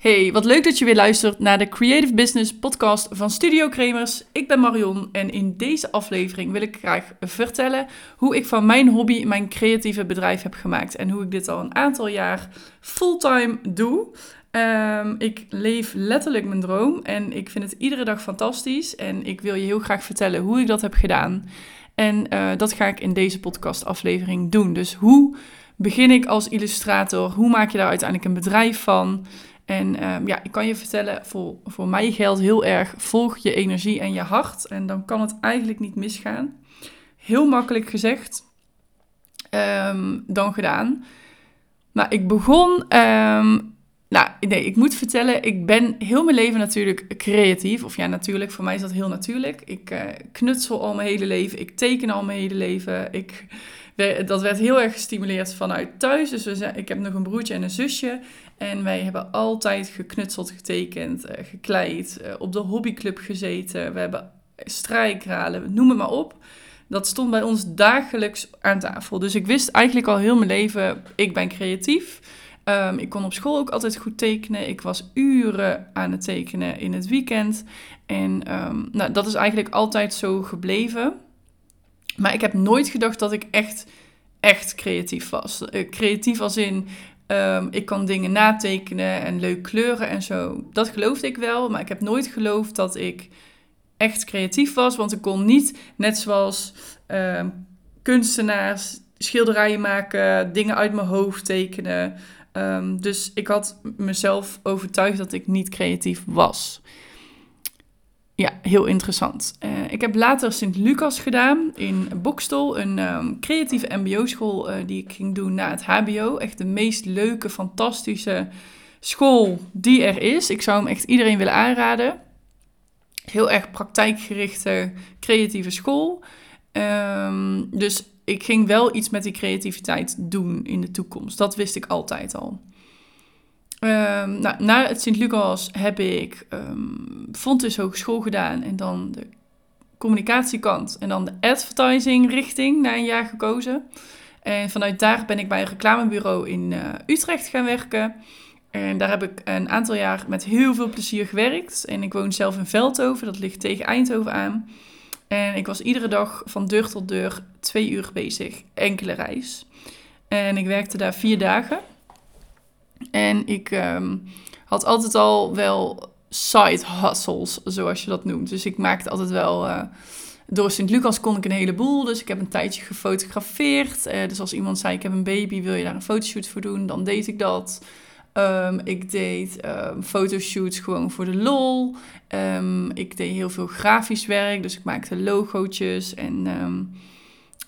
Hey, wat leuk dat je weer luistert naar de Creative Business podcast van Studio Kremers. Ik ben Marion en in deze aflevering wil ik graag vertellen hoe ik van mijn hobby mijn creatieve bedrijf heb gemaakt en hoe ik dit al een aantal jaar fulltime doe. Ehm, ik leef letterlijk mijn droom en ik vind het iedere dag fantastisch en ik wil je heel graag vertellen hoe ik dat heb gedaan. En uh, dat ga ik in deze podcast aflevering doen. Dus hoe begin ik als illustrator? Hoe maak je daar uiteindelijk een bedrijf van? En um, ja, ik kan je vertellen, voor, voor mij geldt heel erg, volg je energie en je hart. En dan kan het eigenlijk niet misgaan. Heel makkelijk gezegd um, dan gedaan. Nou, ik begon, um, nou nee, ik moet vertellen, ik ben heel mijn leven natuurlijk creatief. Of ja, natuurlijk, voor mij is dat heel natuurlijk. Ik uh, knutsel al mijn hele leven, ik teken al mijn hele leven. Ik dat werd heel erg gestimuleerd vanuit thuis. Dus we ik heb nog een broertje en een zusje. En wij hebben altijd geknutseld, getekend, uh, gekleid, uh, op de hobbyclub gezeten. We hebben strijkralen, noem het maar op. Dat stond bij ons dagelijks aan tafel. Dus ik wist eigenlijk al heel mijn leven, ik ben creatief. Um, ik kon op school ook altijd goed tekenen. Ik was uren aan het tekenen in het weekend. En um, nou, dat is eigenlijk altijd zo gebleven. Maar ik heb nooit gedacht dat ik echt, echt creatief was. Uh, creatief als in, um, ik kan dingen natekenen en leuk kleuren en zo. Dat geloofde ik wel, maar ik heb nooit geloofd dat ik echt creatief was. Want ik kon niet, net zoals um, kunstenaars, schilderijen maken, dingen uit mijn hoofd tekenen. Um, dus ik had mezelf overtuigd dat ik niet creatief was. Ja, heel interessant. Uh, ik heb later Sint-Lucas gedaan in Bokstel, een um, creatieve MBO-school uh, die ik ging doen na het HBO. Echt de meest leuke, fantastische school die er is. Ik zou hem echt iedereen willen aanraden. Heel erg praktijkgerichte, creatieve school. Um, dus ik ging wel iets met die creativiteit doen in de toekomst. Dat wist ik altijd al. Um, nou, na het Sint-Lucas heb ik um, Fontes Hogeschool gedaan en dan de communicatiekant en dan de advertising richting na een jaar gekozen. En vanuit daar ben ik bij een reclamebureau in uh, Utrecht gaan werken. En daar heb ik een aantal jaar met heel veel plezier gewerkt. En ik woon zelf in Veldhoven, dat ligt tegen Eindhoven aan. En ik was iedere dag van deur tot deur twee uur bezig, enkele reis. En ik werkte daar vier dagen. En ik um, had altijd al wel side hustles, zoals je dat noemt. Dus ik maakte altijd wel... Uh, door Sint-Lucas kon ik een heleboel, dus ik heb een tijdje gefotografeerd. Uh, dus als iemand zei, ik heb een baby, wil je daar een fotoshoot voor doen? Dan deed ik dat. Um, ik deed um, fotoshoots gewoon voor de lol. Ik deed heel veel grafisch werk, dus ik maakte logootjes en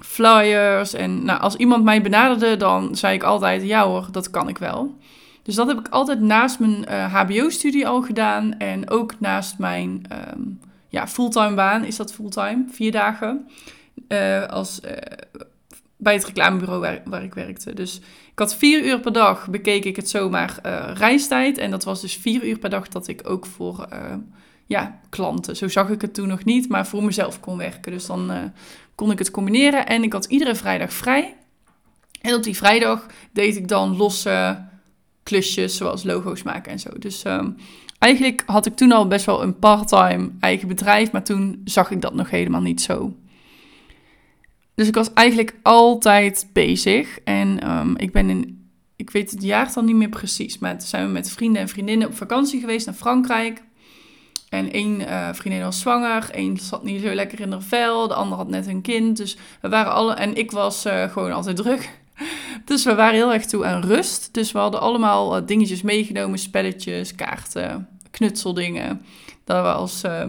flyers. En nou, als iemand mij benaderde, dan zei ik altijd, ja hoor, dat kan ik wel. Dus dat heb ik altijd naast mijn HBO-studie al gedaan. En ook naast mijn um, ja, fulltime baan. Is dat fulltime? Vier dagen. Uh, als, uh, bij het reclamebureau waar, waar, ik werkte. Dus ik had vier uur per dag bekeek ik het zomaar reistijd. En dat was dus vier uur per dag dat ik ook voor ja, klanten, zo zag ik het toen nog niet, maar voor mezelf kon werken. Dus dan kon ik het combineren. En ik had iedere vrijdag vrij. En op die vrijdag deed ik dan losse klusjes zoals logo's maken en zo. Dus um, eigenlijk had ik toen al best wel een part-time eigen bedrijf, maar toen zag ik dat nog helemaal niet zo. Dus ik was eigenlijk altijd bezig en um, ik ben in, ik weet het jaartal niet meer precies, maar toen zijn we met vrienden en vriendinnen op vakantie geweest naar Frankrijk. En één uh, vriendin was zwanger, één zat niet zo lekker in haar vel, de ander had net een kind. Dus we waren alle, en ik was uh, gewoon altijd druk. Dus we waren heel erg toe aan rust. Dus we hadden allemaal uh, dingetjes meegenomen, spelletjes, kaarten, knutseldingen. Dat we als uh,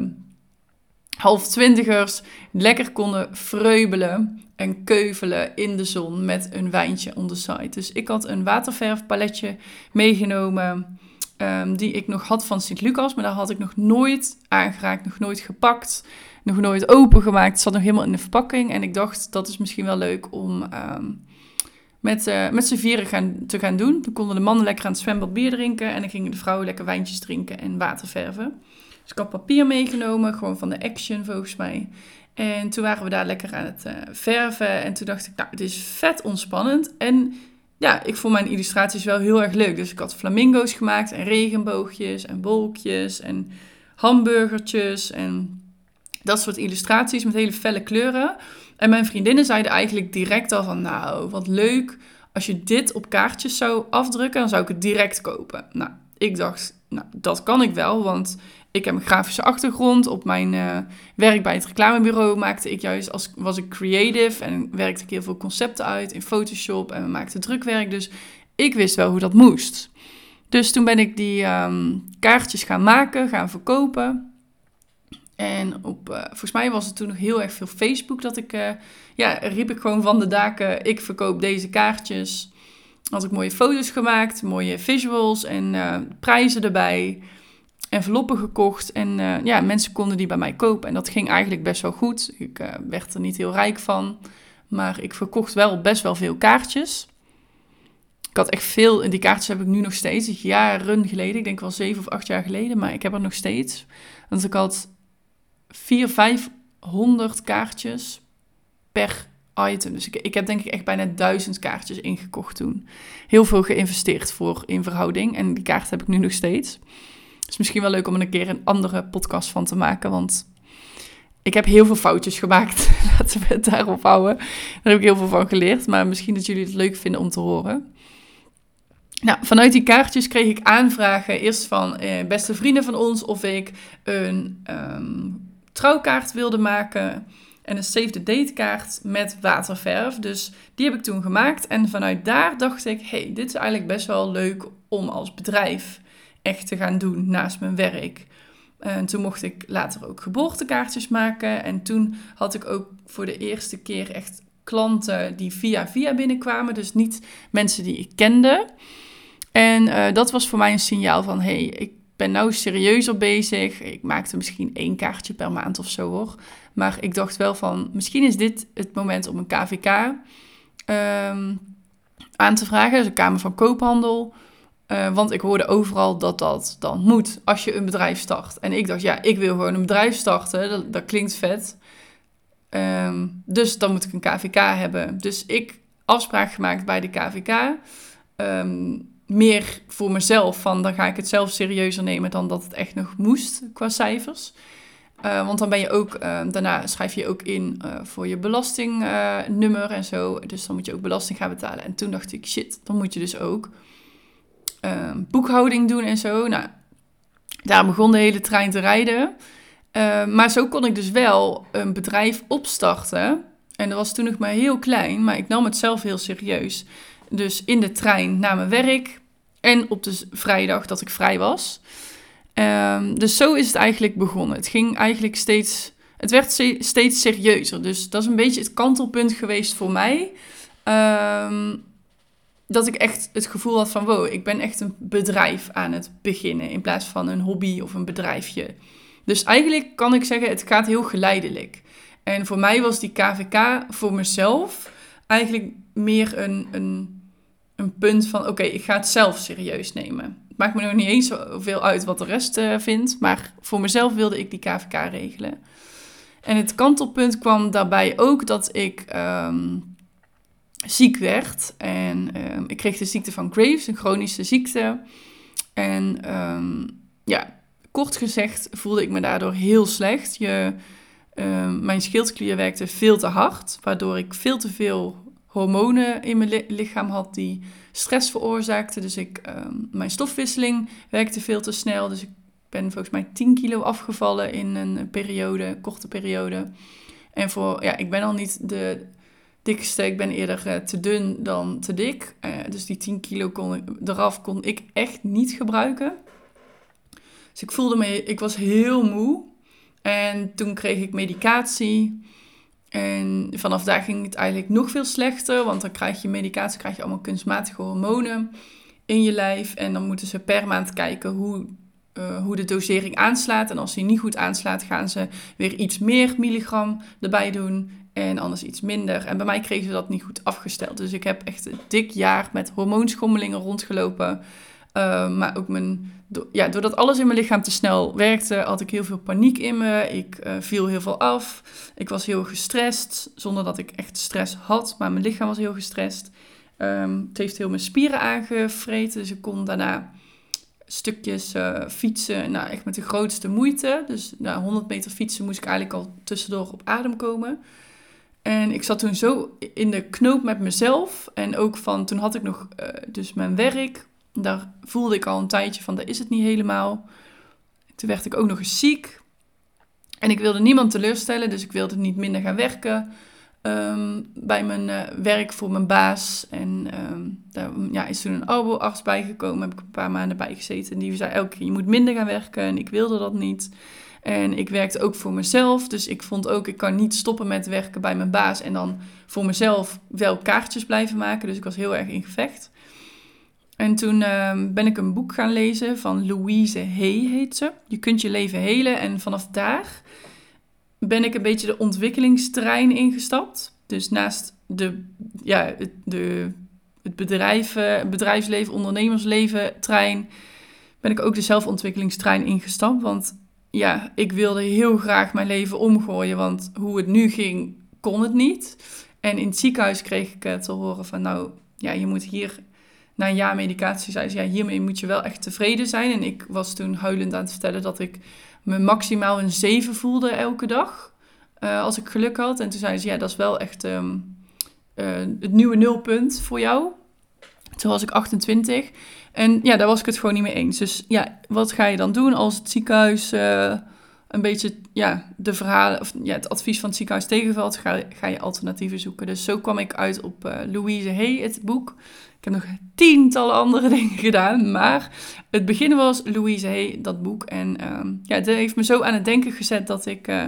half twintigers lekker konden vreubelen en keuvelen in de zon met een wijntje on the side. Dus ik had een waterverfpaletje meegenomen. Um, die ik nog had van Sint-Lucas, maar daar had ik nog nooit aangeraakt, nog nooit gepakt, nog nooit opengemaakt. Het zat nog helemaal in de verpakking en ik dacht dat is misschien wel leuk om um, met, uh, met z'n vieren gaan, te gaan doen. Dan konden de mannen lekker aan het zwembad bier drinken en dan gingen de vrouwen lekker wijntjes drinken en water verven. Dus ik had papier meegenomen, gewoon van de Action volgens mij. En toen waren we daar lekker aan het uh, verven en toen dacht ik, nou, het is vet ontspannend en ja, ik vond mijn illustraties wel heel erg leuk. Dus ik had flamingo's gemaakt en regenboogjes en wolkjes en hamburgertjes en dat soort illustraties met hele felle kleuren. En mijn vriendinnen zeiden eigenlijk direct al van, nou, wat leuk. Als je dit op kaartjes zou afdrukken, dan zou ik het direct kopen. Nou, ik dacht, nou, dat kan ik wel, want ik heb een grafische achtergrond. Op mijn uh, werk bij het reclamebureau maakte ik juist als was ik creative en werkte ik heel veel concepten uit in Photoshop en we maakten drukwerk. Dus ik wist wel hoe dat moest. Dus toen ben ik die um, kaartjes gaan maken, gaan verkopen. En op, uh, volgens mij was het toen nog heel erg veel Facebook dat ik, uh, ja, riep ik gewoon van de daken, ik verkoop deze kaartjes. Had ik mooie foto's gemaakt, mooie visuals en uh, prijzen erbij. Enveloppen gekocht en ja, mensen konden die bij mij kopen. En dat ging eigenlijk best wel goed. Ik werd er niet heel rijk van, maar ik verkocht wel best wel veel kaartjes. Ik had echt veel, en die kaartjes heb ik nu nog steeds, jaren geleden, ik denk wel zeven of acht jaar geleden, maar ik heb er nog steeds. Want ik had 400, 500 kaartjes per item. Dus ik, ik heb denk ik echt bijna duizend kaartjes ingekocht toen. Heel veel geïnvesteerd voor in verhouding. En die kaart heb ik nu nog steeds. Is misschien wel leuk om een keer een andere podcast van te maken. Want ik heb heel veel foutjes gemaakt. Laten we het daarop houden. Daar heb ik heel veel van geleerd. Maar misschien dat jullie het leuk vinden om te horen. Nou, vanuit die kaartjes kreeg ik aanvragen. Eerst van eh, beste vrienden van ons of ik een ehm, trouwkaart wilde maken. En een save the date kaart met waterverf. Dus die heb ik toen gemaakt. En vanuit daar dacht ik, hey, dit is eigenlijk best wel leuk om als bedrijf echt te gaan doen naast mijn werk. En toen mocht ik later ook geboortekaartjes maken. En toen had ik ook voor de eerste keer echt klanten die via via binnenkwamen. Dus niet mensen die ik kende. En uh, dat was voor mij een signaal van, hey, ik ben nou serieuzer bezig. Ik maakte misschien één kaartje per maand of zo hoor. Maar ik dacht wel van, misschien is dit het moment om een KVK ehm, aan te vragen. Dus een Kamer van Koophandel. Uh, want ik hoorde overal dat dat dan moet als je een bedrijf start. En ik dacht, ja, ik wil gewoon een bedrijf starten. Dat, dat klinkt vet. Um, dus dan moet ik een KVK hebben. Dus ik afspraak gemaakt bij de KVK. Ehm, meer voor mezelf van dan ga ik het zelf serieuzer nemen dan dat het echt nog moest qua cijfers. Uh, want dan ben je ook, uh, daarna schrijf je ook in uh, voor je belastingnummer en zo. Dus dan moet je ook belasting gaan betalen. En toen dacht ik, shit, dan moet je dus ook ehm, boekhouding doen en zo. Nou, daar begon de hele trein te rijden. maar zo kon ik dus wel een bedrijf opstarten. En dat was toen nog maar heel klein, maar ik nam het zelf heel serieus. Dus in de trein naar mijn werk en op de vrijdag dat ik vrij was. Um, dus zo is het eigenlijk begonnen. Het ging eigenlijk steeds, het werd steeds serieuzer. Dus dat is een beetje het kantelpunt geweest voor mij. Um, dat ik echt het gevoel had van, wow, ik ben echt een bedrijf aan het beginnen in plaats van een hobby of een bedrijfje. Dus eigenlijk kan ik zeggen, het gaat heel geleidelijk. En voor mij was die KVK voor mezelf eigenlijk meer een een punt van: oké, ik ga het zelf serieus nemen. Het maakt me nog niet eens zoveel uit wat de rest uh, vindt, maar voor mezelf wilde ik die KVK regelen. En het kantelpunt kwam daarbij ook dat ik um, ziek werd. En um, ik kreeg de ziekte van Graves, een chronische ziekte. En um, ja, kort gezegd voelde ik me daardoor heel slecht. Je, mijn schildklier werkte veel te hard, waardoor ik veel te veel hormonen in mijn lichaam had die stress veroorzaakten. Dus ik, ehm, mijn stofwisseling werkte veel te snel. Dus ik ben volgens mij 10 kilo afgevallen in een periode, korte periode. En voor, ja, ik ben al niet de dikste, ik ben eerder uh, te dun dan te dik. Uh, dus die 10 kilo kon ik, eraf kon ik echt niet gebruiken. Dus ik voelde me, ik was heel moe. En toen kreeg ik medicatie. En vanaf daar ging het eigenlijk nog veel slechter, want dan krijg je medicatie, krijg je allemaal kunstmatige hormonen in je lijf. En dan moeten ze per maand kijken hoe, uh, hoe de dosering aanslaat. En als die niet goed aanslaat, gaan ze weer iets meer milligram erbij doen en anders iets minder. En bij mij kregen ze dat niet goed afgesteld. Dus ik heb echt een dik jaar met hormoonschommelingen rondgelopen. Uh, maar ook mijn ja, doordat alles in mijn lichaam te snel werkte, had ik heel veel paniek in me. Ik uh, viel heel veel af. Ik was heel gestrest, zonder dat ik echt stress had, maar mijn lichaam was heel gestrest. Ehm, het heeft heel mijn spieren aangevreten. Dus ik kon daarna stukjes uh, fietsen, nou echt met de grootste moeite. Dus na nou, 100 meter fietsen moest ik eigenlijk al tussendoor op adem komen. En ik zat toen zo in de knoop met mezelf. En ook van, toen had ik nog uh, dus mijn werk. Daar voelde ik al een tijdje van, dat is het niet helemaal. Toen werd ik ook nog eens ziek. En ik wilde niemand teleurstellen, dus ik wilde niet minder gaan werken. Ehm, bij mijn uh, werk voor mijn baas. En um, daar ja, is toen een arboarts bijgekomen, heb ik een paar maanden bij gezeten. En die zei elke keer, je moet minder gaan werken. En ik wilde dat niet. En ik werkte ook voor mezelf. Dus ik vond ook, ik kan niet stoppen met werken bij mijn baas. En dan voor mezelf wel kaartjes blijven maken. Dus ik was heel erg in gevecht. En toen um, ben ik een boek gaan lezen van Louise Hay, heet ze. Je kunt je leven helen. En vanaf daar ben ik een beetje de ontwikkelingsterrein ingestapt. Dus naast de, ja, het, de, het bedrijven, bedrijfsleven, ondernemersleven trein, ben ik ook de zelfontwikkelingstrein ingestapt. Want ja, ik wilde heel graag mijn leven omgooien, want hoe het nu ging, kon het niet. En in het ziekenhuis kreeg ik te horen van, nou, ja, je moet hier na een jaar medicatie zei ze, ja, hiermee moet je wel echt tevreden zijn. En ik was toen huilend aan het vertellen dat ik me maximaal een 7 voelde elke dag. Uh, als ik geluk had. En toen zei ze, ja, dat is wel echt um, uh, het nieuwe nulpunt voor jou. Toen was ik 28. En ja, daar was ik het gewoon niet mee eens. Dus ja, wat ga je dan doen als het ziekenhuis uh, een beetje ja, de verhalen, of ja, het advies van het ziekenhuis tegenvalt? Ga, ga je alternatieven zoeken. Dus zo kwam ik uit op Louise Hay, het boek. Ik heb nog tientallen andere dingen gedaan. Maar het begin was Louise Hay, dat boek. En um, ja, dat heeft me zo aan het denken gezet dat ik uh,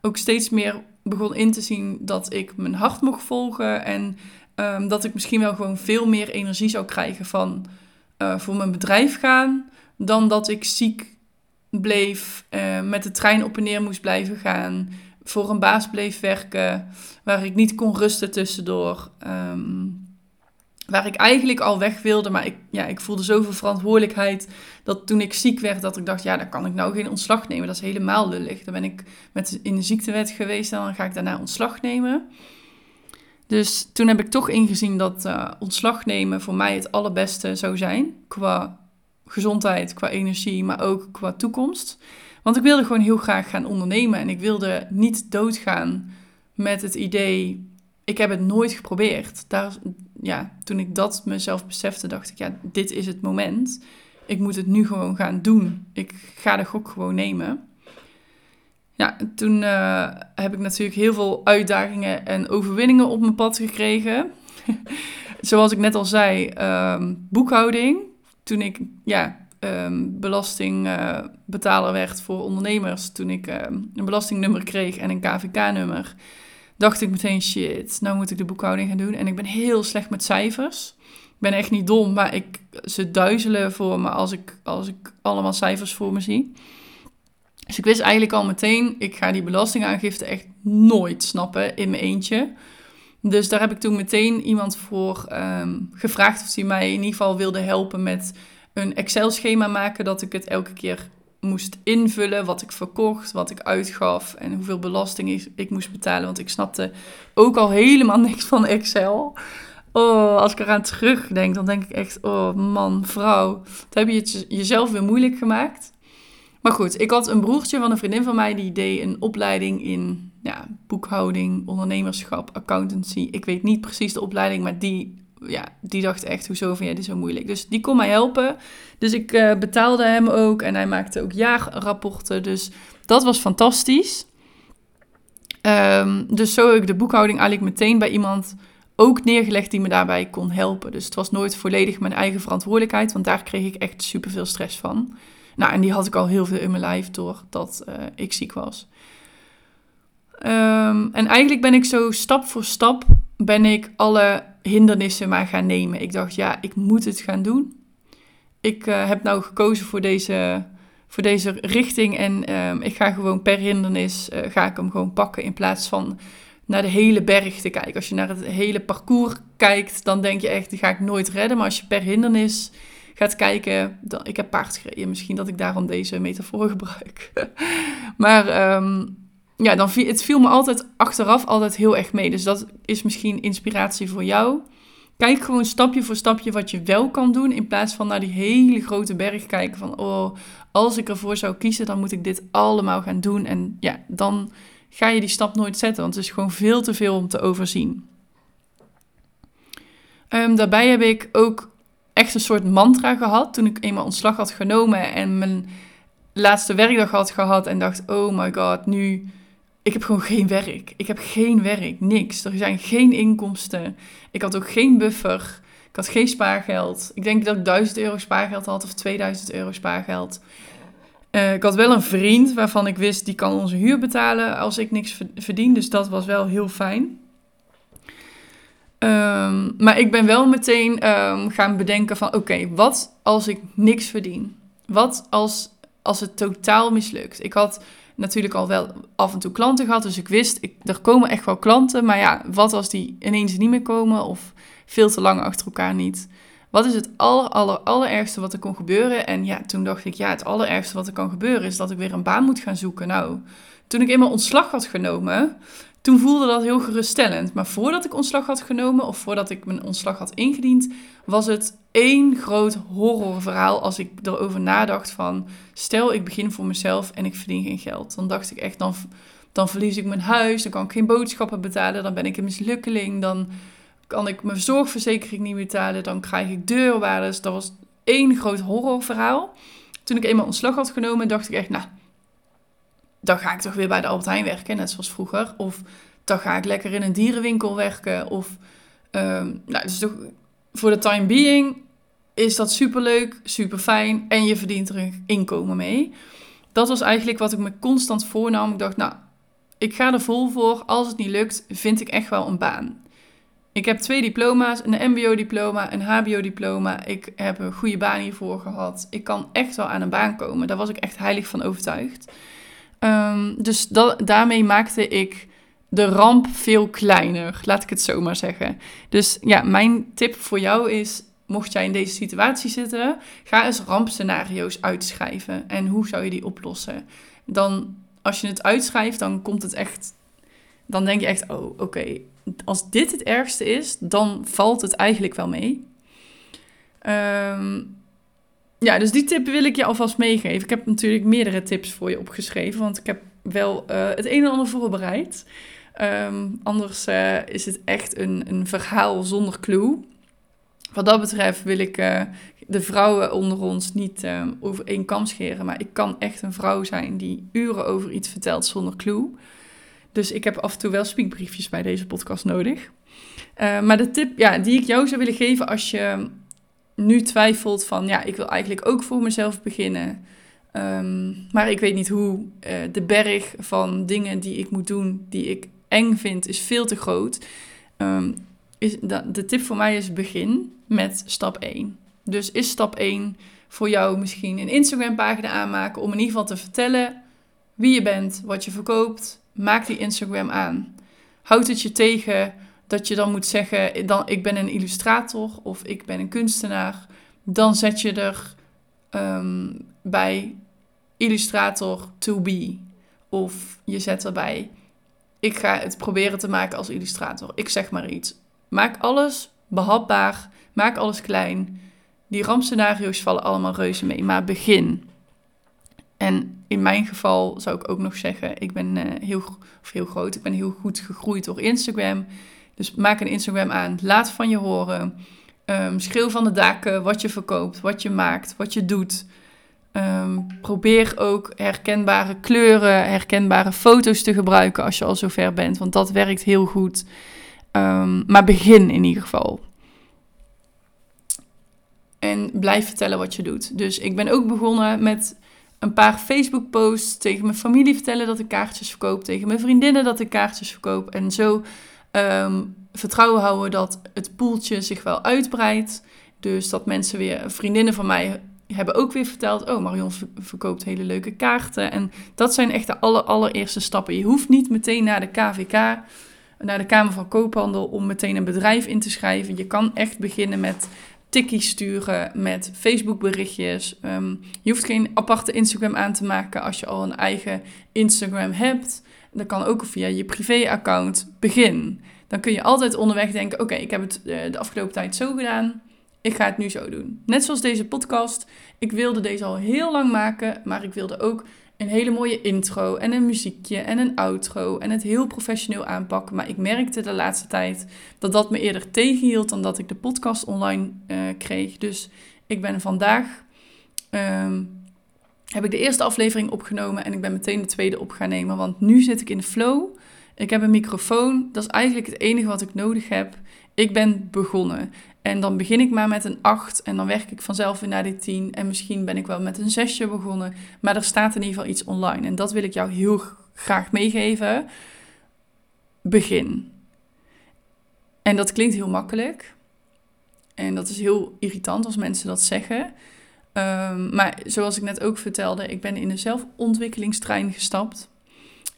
ook steeds meer begon in te zien dat ik mijn hart mocht volgen. En um, dat ik misschien wel gewoon veel meer energie zou krijgen van uh, voor mijn bedrijf gaan. Dan dat ik ziek bleef, uh, met de trein op en neer moest blijven gaan. Voor een baas bleef werken, waar ik niet kon rusten tussendoor. Um, waar ik eigenlijk al weg wilde. Maar ik, ja, ik voelde zoveel verantwoordelijkheid dat toen ik ziek werd, dat ik dacht, ja, dan kan ik nou geen ontslag nemen. Dat is helemaal lullig. Dan ben ik met, in de ziektewet geweest en dan ga ik daarna ontslag nemen. Dus toen heb ik toch ingezien dat uh, ontslag nemen voor mij het allerbeste zou zijn. Qua gezondheid, qua energie, maar ook qua toekomst. Want ik wilde gewoon heel graag gaan ondernemen en ik wilde niet doodgaan met het idee, ik heb het nooit geprobeerd. Daar, ja, toen ik dat mezelf besefte, dacht ik, ja, dit is het moment. Ik moet het nu gewoon gaan doen. Ik ga de gok gewoon nemen. Ja, toen uh, heb ik natuurlijk heel veel uitdagingen en overwinningen op mijn pad gekregen. Zoals ik net al zei, um, boekhouding. Toen ik ja, um, belastingbetaler werd voor ondernemers, toen ik um, een belastingnummer kreeg en een KVK-nummer, dacht ik meteen, shit, nou moet ik de boekhouding gaan doen. En ik ben heel slecht met cijfers. Ik ben echt niet dom, maar ik, ze duizelen voor me als ik, als ik allemaal cijfers voor me zie. Dus ik wist eigenlijk al meteen, ik ga die belastingaangifte echt nooit snappen in mijn eentje. Dus daar heb ik toen meteen iemand voor um, gevraagd of hij mij in ieder geval wilde helpen met een Excel-schema maken. Dat ik het elke keer moest invullen wat ik verkocht, wat ik uitgaf en hoeveel belasting ik, moest betalen. Want ik snapte ook al helemaal niks van Excel. Oh, als ik eraan terugdenk, dan denk ik echt, oh man, vrouw, dan heb je jezelf weer moeilijk gemaakt. Maar goed, ik had een broertje van een vriendin van mij die deed een opleiding in ja, boekhouding, ondernemerschap, accountancy. Ik weet niet precies de opleiding, maar die ja, die dacht echt, hoezo vind jij dit zo moeilijk? Dus die kon mij helpen. Dus ik uh, betaalde hem ook en hij maakte ook jaarrapporten. Dus dat was fantastisch. Um, dus zo heb ik de boekhouding eigenlijk meteen bij iemand ook neergelegd die me daarbij kon helpen. Dus het was nooit volledig mijn eigen verantwoordelijkheid, want daar kreeg ik echt super veel stress van. Nou, en die had ik al heel veel in mijn lijf doordat uh, ik ziek was. Um, en eigenlijk ben ik zo stap voor stap ben ik alle hindernissen maar gaan nemen. Ik dacht, ja, ik moet het gaan doen. Ik uh, heb nou gekozen voor deze, voor deze richting en um, ik ga gewoon per hindernis, uh, ga ik hem gewoon pakken in plaats van naar de hele berg te kijken. Als je naar het hele parcours kijkt, dan denk je echt, die ga ik nooit redden. Maar als je per hindernis gaat kijken, dan, ik heb paard gereden, misschien dat ik daarom deze metafoor gebruik. maar um, ja, dan viel, het viel me altijd achteraf altijd heel erg mee. Dus dat is misschien inspiratie voor jou. kijk gewoon stapje voor stapje wat je wel kan doen. In plaats van naar die hele grote berg kijken van, oh, als ik ervoor zou kiezen, dan moet ik dit allemaal gaan doen. En ja, dan ga je die stap nooit zetten, want het is gewoon veel te veel om te overzien. Um, daarbij heb ik ook echt een soort mantra gehad toen ik eenmaal ontslag had genomen en mijn laatste werkdag had gehad en dacht, oh my god, nu, ik heb gewoon geen werk. Ik heb geen werk, niks. Er zijn geen inkomsten. Ik had ook geen buffer. Ik had geen spaargeld. Ik denk dat ik 1000 euro spaargeld had of 2000 euro spaargeld. Uh, ik had wel een vriend waarvan ik wist, die kan onze huur betalen als ik niks verdien. Dus dat was wel heel fijn. Um, maar ik ben wel meteen um, gaan bedenken van, oké, wat als ik niks verdien? Wat als, als het totaal mislukt? Ik had natuurlijk al wel af en toe klanten gehad, dus ik wist, ik, er komen echt wel klanten. Maar ja, wat als die ineens niet meer komen of veel te lang achter elkaar niet? Wat is het aller, aller, allerergste wat er kon gebeuren? En ja, toen dacht ik, ja, het allerergste wat er kan gebeuren is dat ik weer een baan moet gaan zoeken. Nou, toen ik eenmaal ontslag had genomen, toen voelde dat heel geruststellend. Maar voordat ik ontslag had genomen of voordat ik mijn ontslag had ingediend, was het één groot horrorverhaal als ik erover nadacht van, stel ik begin voor mezelf en ik verdien geen geld. Dan dacht ik echt, dan, dan verlies ik mijn huis, dan kan ik geen boodschappen betalen, dan ben ik een mislukkeling, dan kan ik mijn zorgverzekering niet betalen, dan krijg ik deurwaarders. Dat was één groot horrorverhaal. Toen ik eenmaal ontslag had genomen, dacht ik echt, nou, dan ga ik toch weer bij de Albert Heijn werken, net zoals vroeger. Of dan ga ik lekker in een dierenwinkel werken. Of, um, nou, dus toch, voor de time being is dat superleuk, super fijn en je verdient er een inkomen mee. Dat was eigenlijk wat ik me constant voornam. Ik dacht, nou, ik ga er vol voor. Als het niet lukt, vind ik echt wel een baan. Ik heb twee diploma's, een MBO-diploma, een HBO-diploma. Ik heb een goede baan hiervoor gehad. Ik kan echt wel aan een baan komen. Daar was ik echt heilig van overtuigd. Um, dus daarmee maakte ik de ramp veel kleiner, laat ik het zo maar zeggen. Dus ja, mijn tip voor jou is, mocht jij in deze situatie zitten, ga eens rampscenario's uitschrijven. En hoe zou je die oplossen? Dan, als je het uitschrijft, dan komt het echt, dan denk je echt, oh oké, als dit het ergste is, dan valt het eigenlijk wel mee. Um, ja, dus die tip wil ik je alvast meegeven. Ik heb natuurlijk meerdere tips voor je opgeschreven, want ik heb wel uh, het een en ander voorbereid. Um, anders uh, is het echt een, een verhaal zonder clue. Wat dat betreft wil ik uh, de vrouwen onder ons niet um, over één kam scheren. Maar ik kan echt een vrouw zijn die uren over iets vertelt zonder clue. Dus ik heb af en toe wel speakbriefjes bij deze podcast nodig. Uh, maar de tip ja, die ik jou zou willen geven als je nu twijfelt van, ja, ik wil eigenlijk ook voor mezelf beginnen. Um, maar ik weet niet hoe. Uh, de berg van dingen die ik moet doen, die ik eng vind, is veel te groot. Um, is, de, de tip voor mij is begin met stap 1. Dus is stap 1 voor jou misschien een Instagram pagina aanmaken om in ieder geval te vertellen wie je bent, wat je verkoopt. Maak die Instagram aan. Houd het je tegen dat je dan moet zeggen, dan, ik ben een illustrator of ik ben een kunstenaar, dan zet je er um, bij illustrator to be. Of je zet erbij, ik ga het proberen te maken als illustrator. Ik zeg maar iets. Maak alles behapbaar, maak alles klein. Die rampscenario's vallen allemaal reuze mee, maar begin. En in mijn geval zou ik ook nog zeggen, ik ben uh, heel, of heel groot, ik ben heel goed gegroeid door Instagram. Dus maak een Instagram aan. Laat van je horen. Um, schreeuw van de daken wat je verkoopt, wat je maakt, wat je doet. Um, probeer ook herkenbare kleuren, herkenbare foto's te gebruiken als je al zover bent, want dat werkt heel goed. Um, maar begin in ieder geval. En blijf vertellen wat je doet. Dus ik ben ook begonnen met een paar Facebook-posts tegen mijn familie vertellen dat ik kaartjes verkoop, tegen mijn vriendinnen dat ik kaartjes verkoop. En zo um, vertrouwen houden dat het poeltje zich wel uitbreidt. Dus dat mensen weer, vriendinnen van mij hebben ook weer verteld, oh Marion verkoopt hele leuke kaarten. En dat zijn echt de aller, allereerste stappen. Je hoeft niet meteen naar de KVK, naar de Kamer van Koophandel, om meteen een bedrijf in te schrijven. Je kan echt beginnen met tikkies sturen, met Facebook berichtjes. Um, je hoeft geen aparte Instagram aan te maken als je al een eigen Instagram hebt. Dat kan ook via je privé-account. Begin. dan kun je altijd onderweg denken: oké, ik heb het eh, de afgelopen tijd zo gedaan. Ik ga het nu zo doen. Net zoals deze podcast. Ik wilde deze al heel lang maken, maar ik wilde ook een hele mooie intro en een muziekje en een outro en het heel professioneel aanpakken. Maar ik merkte de laatste tijd dat dat me eerder tegenhield dan dat ik de podcast online uh, kreeg. Dus ik ben vandaag, um, heb ik de eerste aflevering opgenomen en ik ben meteen de tweede op gaan nemen. Want nu zit ik in de flow. Ik heb een microfoon. Dat is eigenlijk het enige wat ik nodig heb. Ik ben begonnen. En dan begin ik maar met een 8 en dan werk ik vanzelf weer naar die 10. En misschien ben ik wel met een 6 begonnen. Maar er staat in ieder geval iets online. En dat wil ik jou heel graag meegeven. Begin. En dat klinkt heel makkelijk. En dat is heel irritant als mensen dat zeggen. Um, maar zoals ik net ook vertelde, ik ben in een zelfontwikkelingstrein gestapt.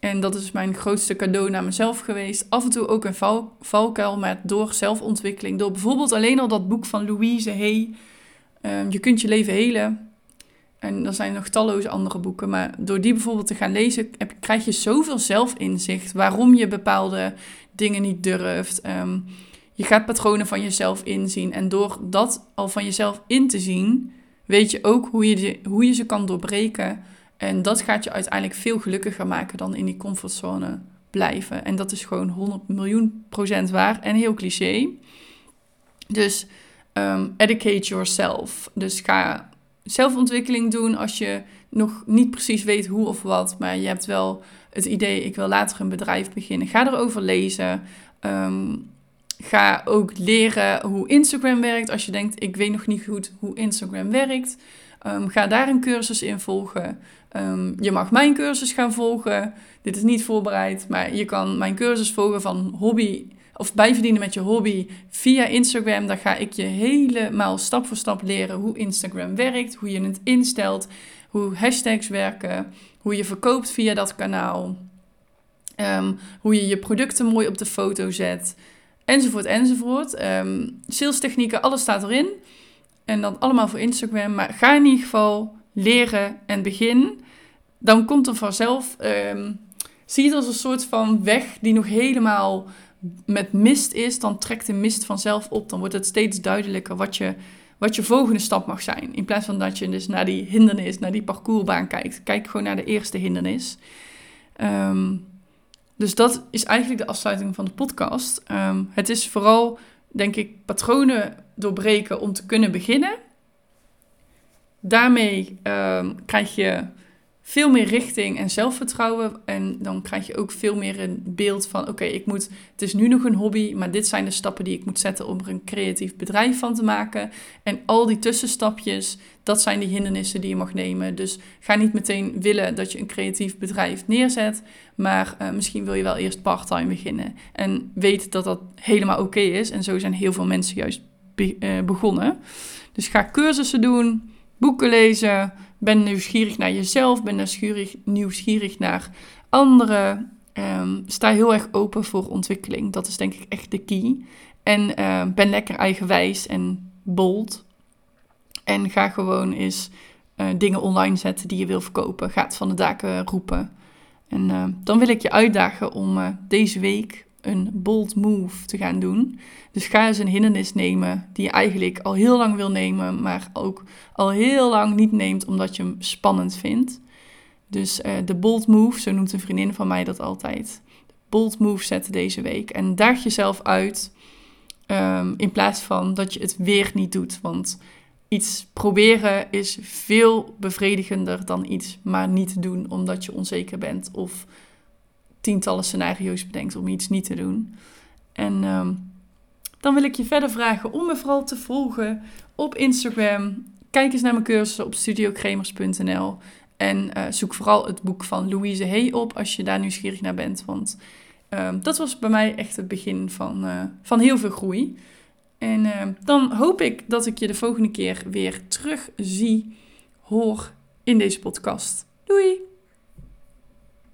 En dat is mijn grootste cadeau naar mezelf geweest. Af en toe ook een val, valkuil, maar door zelfontwikkeling. Door bijvoorbeeld alleen al dat boek van Louise Hay. Um, je kunt je leven helen. En er zijn nog talloze andere boeken. Maar door die bijvoorbeeld te gaan lezen, heb, krijg je zoveel zelfinzicht. Waarom je bepaalde dingen niet durft. Um, je gaat patronen van jezelf inzien. En door dat al van jezelf in te zien, weet je ook hoe je, hoe je ze kan doorbreken. En dat gaat je uiteindelijk veel gelukkiger maken dan in die comfortzone blijven. En dat is gewoon 100 miljoen procent waar en heel cliché. Dus um, educate yourself. Dus ga zelfontwikkeling doen als je nog niet precies weet hoe of wat, maar je hebt wel het idee, ik wil later een bedrijf beginnen. Ga erover lezen. Um, Ga ook leren hoe Instagram werkt. Als je denkt, ik weet nog niet goed hoe Instagram werkt. Um, ga daar een cursus in volgen. Um, je mag mijn cursus gaan volgen. Dit is niet voorbereid, maar je kan mijn cursus volgen van hobby of bijverdienen met je hobby via Instagram. Daar ga ik je helemaal stap voor stap leren hoe Instagram werkt, hoe je het instelt, hoe hashtags werken, hoe je verkoopt via dat kanaal, um, hoe je je producten mooi op de foto zet enzovoort, enzovoort. Um, sales technieken, alles staat erin. En dan allemaal voor Instagram. Maar ga in ieder geval leren en begin. Dan komt er vanzelf, um, zie het als een soort van weg die nog helemaal met mist is. Dan trekt de mist vanzelf op. Dan wordt het steeds duidelijker wat je, wat je volgende stap mag zijn. In plaats van dat je dus naar die hindernis, naar die parcoursbaan kijkt. Kijk gewoon naar de eerste hindernis. Um, dus dat is eigenlijk de afsluiting van de podcast. Um, het is vooral, denk ik, patronen doorbreken om te kunnen beginnen. Daarmee um, krijg je veel meer richting en zelfvertrouwen. En dan krijg je ook veel meer een beeld van: oké, ik moet. Het is nu nog een hobby, maar dit zijn de stappen die ik moet zetten om er een creatief bedrijf van te maken. En al die tussenstapjes, dat zijn die hindernissen die je mag nemen. Dus ga niet meteen willen dat je een creatief bedrijf neerzet, maar uh, misschien wil je wel eerst part-time beginnen. En weet dat dat helemaal oké is. En zo zijn heel veel mensen juist be uh, begonnen. Dus ga cursussen doen, boeken lezen ben nieuwsgierig naar jezelf, ben nieuwsgierig, nieuwsgierig naar anderen. Um, sta heel erg open voor ontwikkeling. Dat is denk ik echt de key. En uh, ben lekker eigenwijs en bold. En ga gewoon eens uh, dingen online zetten die je wil verkopen. Ga het van de daken roepen. En uh, dan wil ik je uitdagen om deze week een bold move te gaan doen. Dus ga eens een hindernis nemen die je eigenlijk al heel lang wil nemen, maar ook al heel lang niet neemt omdat je hem spannend vindt. Dus uh, de bold move, zo noemt een vriendin van mij dat altijd. De bold move zetten deze week. En daag jezelf uit um, in plaats van dat je het weer niet doet. Want iets proberen is veel bevredigender dan iets maar niet doen omdat je onzeker bent of tientallen scenario's bedenkt om iets niet te doen. En um, dan wil ik je verder vragen om me vooral te volgen op Instagram. Kijk eens naar mijn cursussen op studiocremers.nl. En uh, zoek vooral het boek van Louise Hay op als je daar nieuwsgierig naar bent. Want um, dat was bij mij echt het begin van, uh, van heel veel groei. En uh, dan hoop ik dat ik je de volgende keer weer terug zie, hoor in deze podcast. Doei!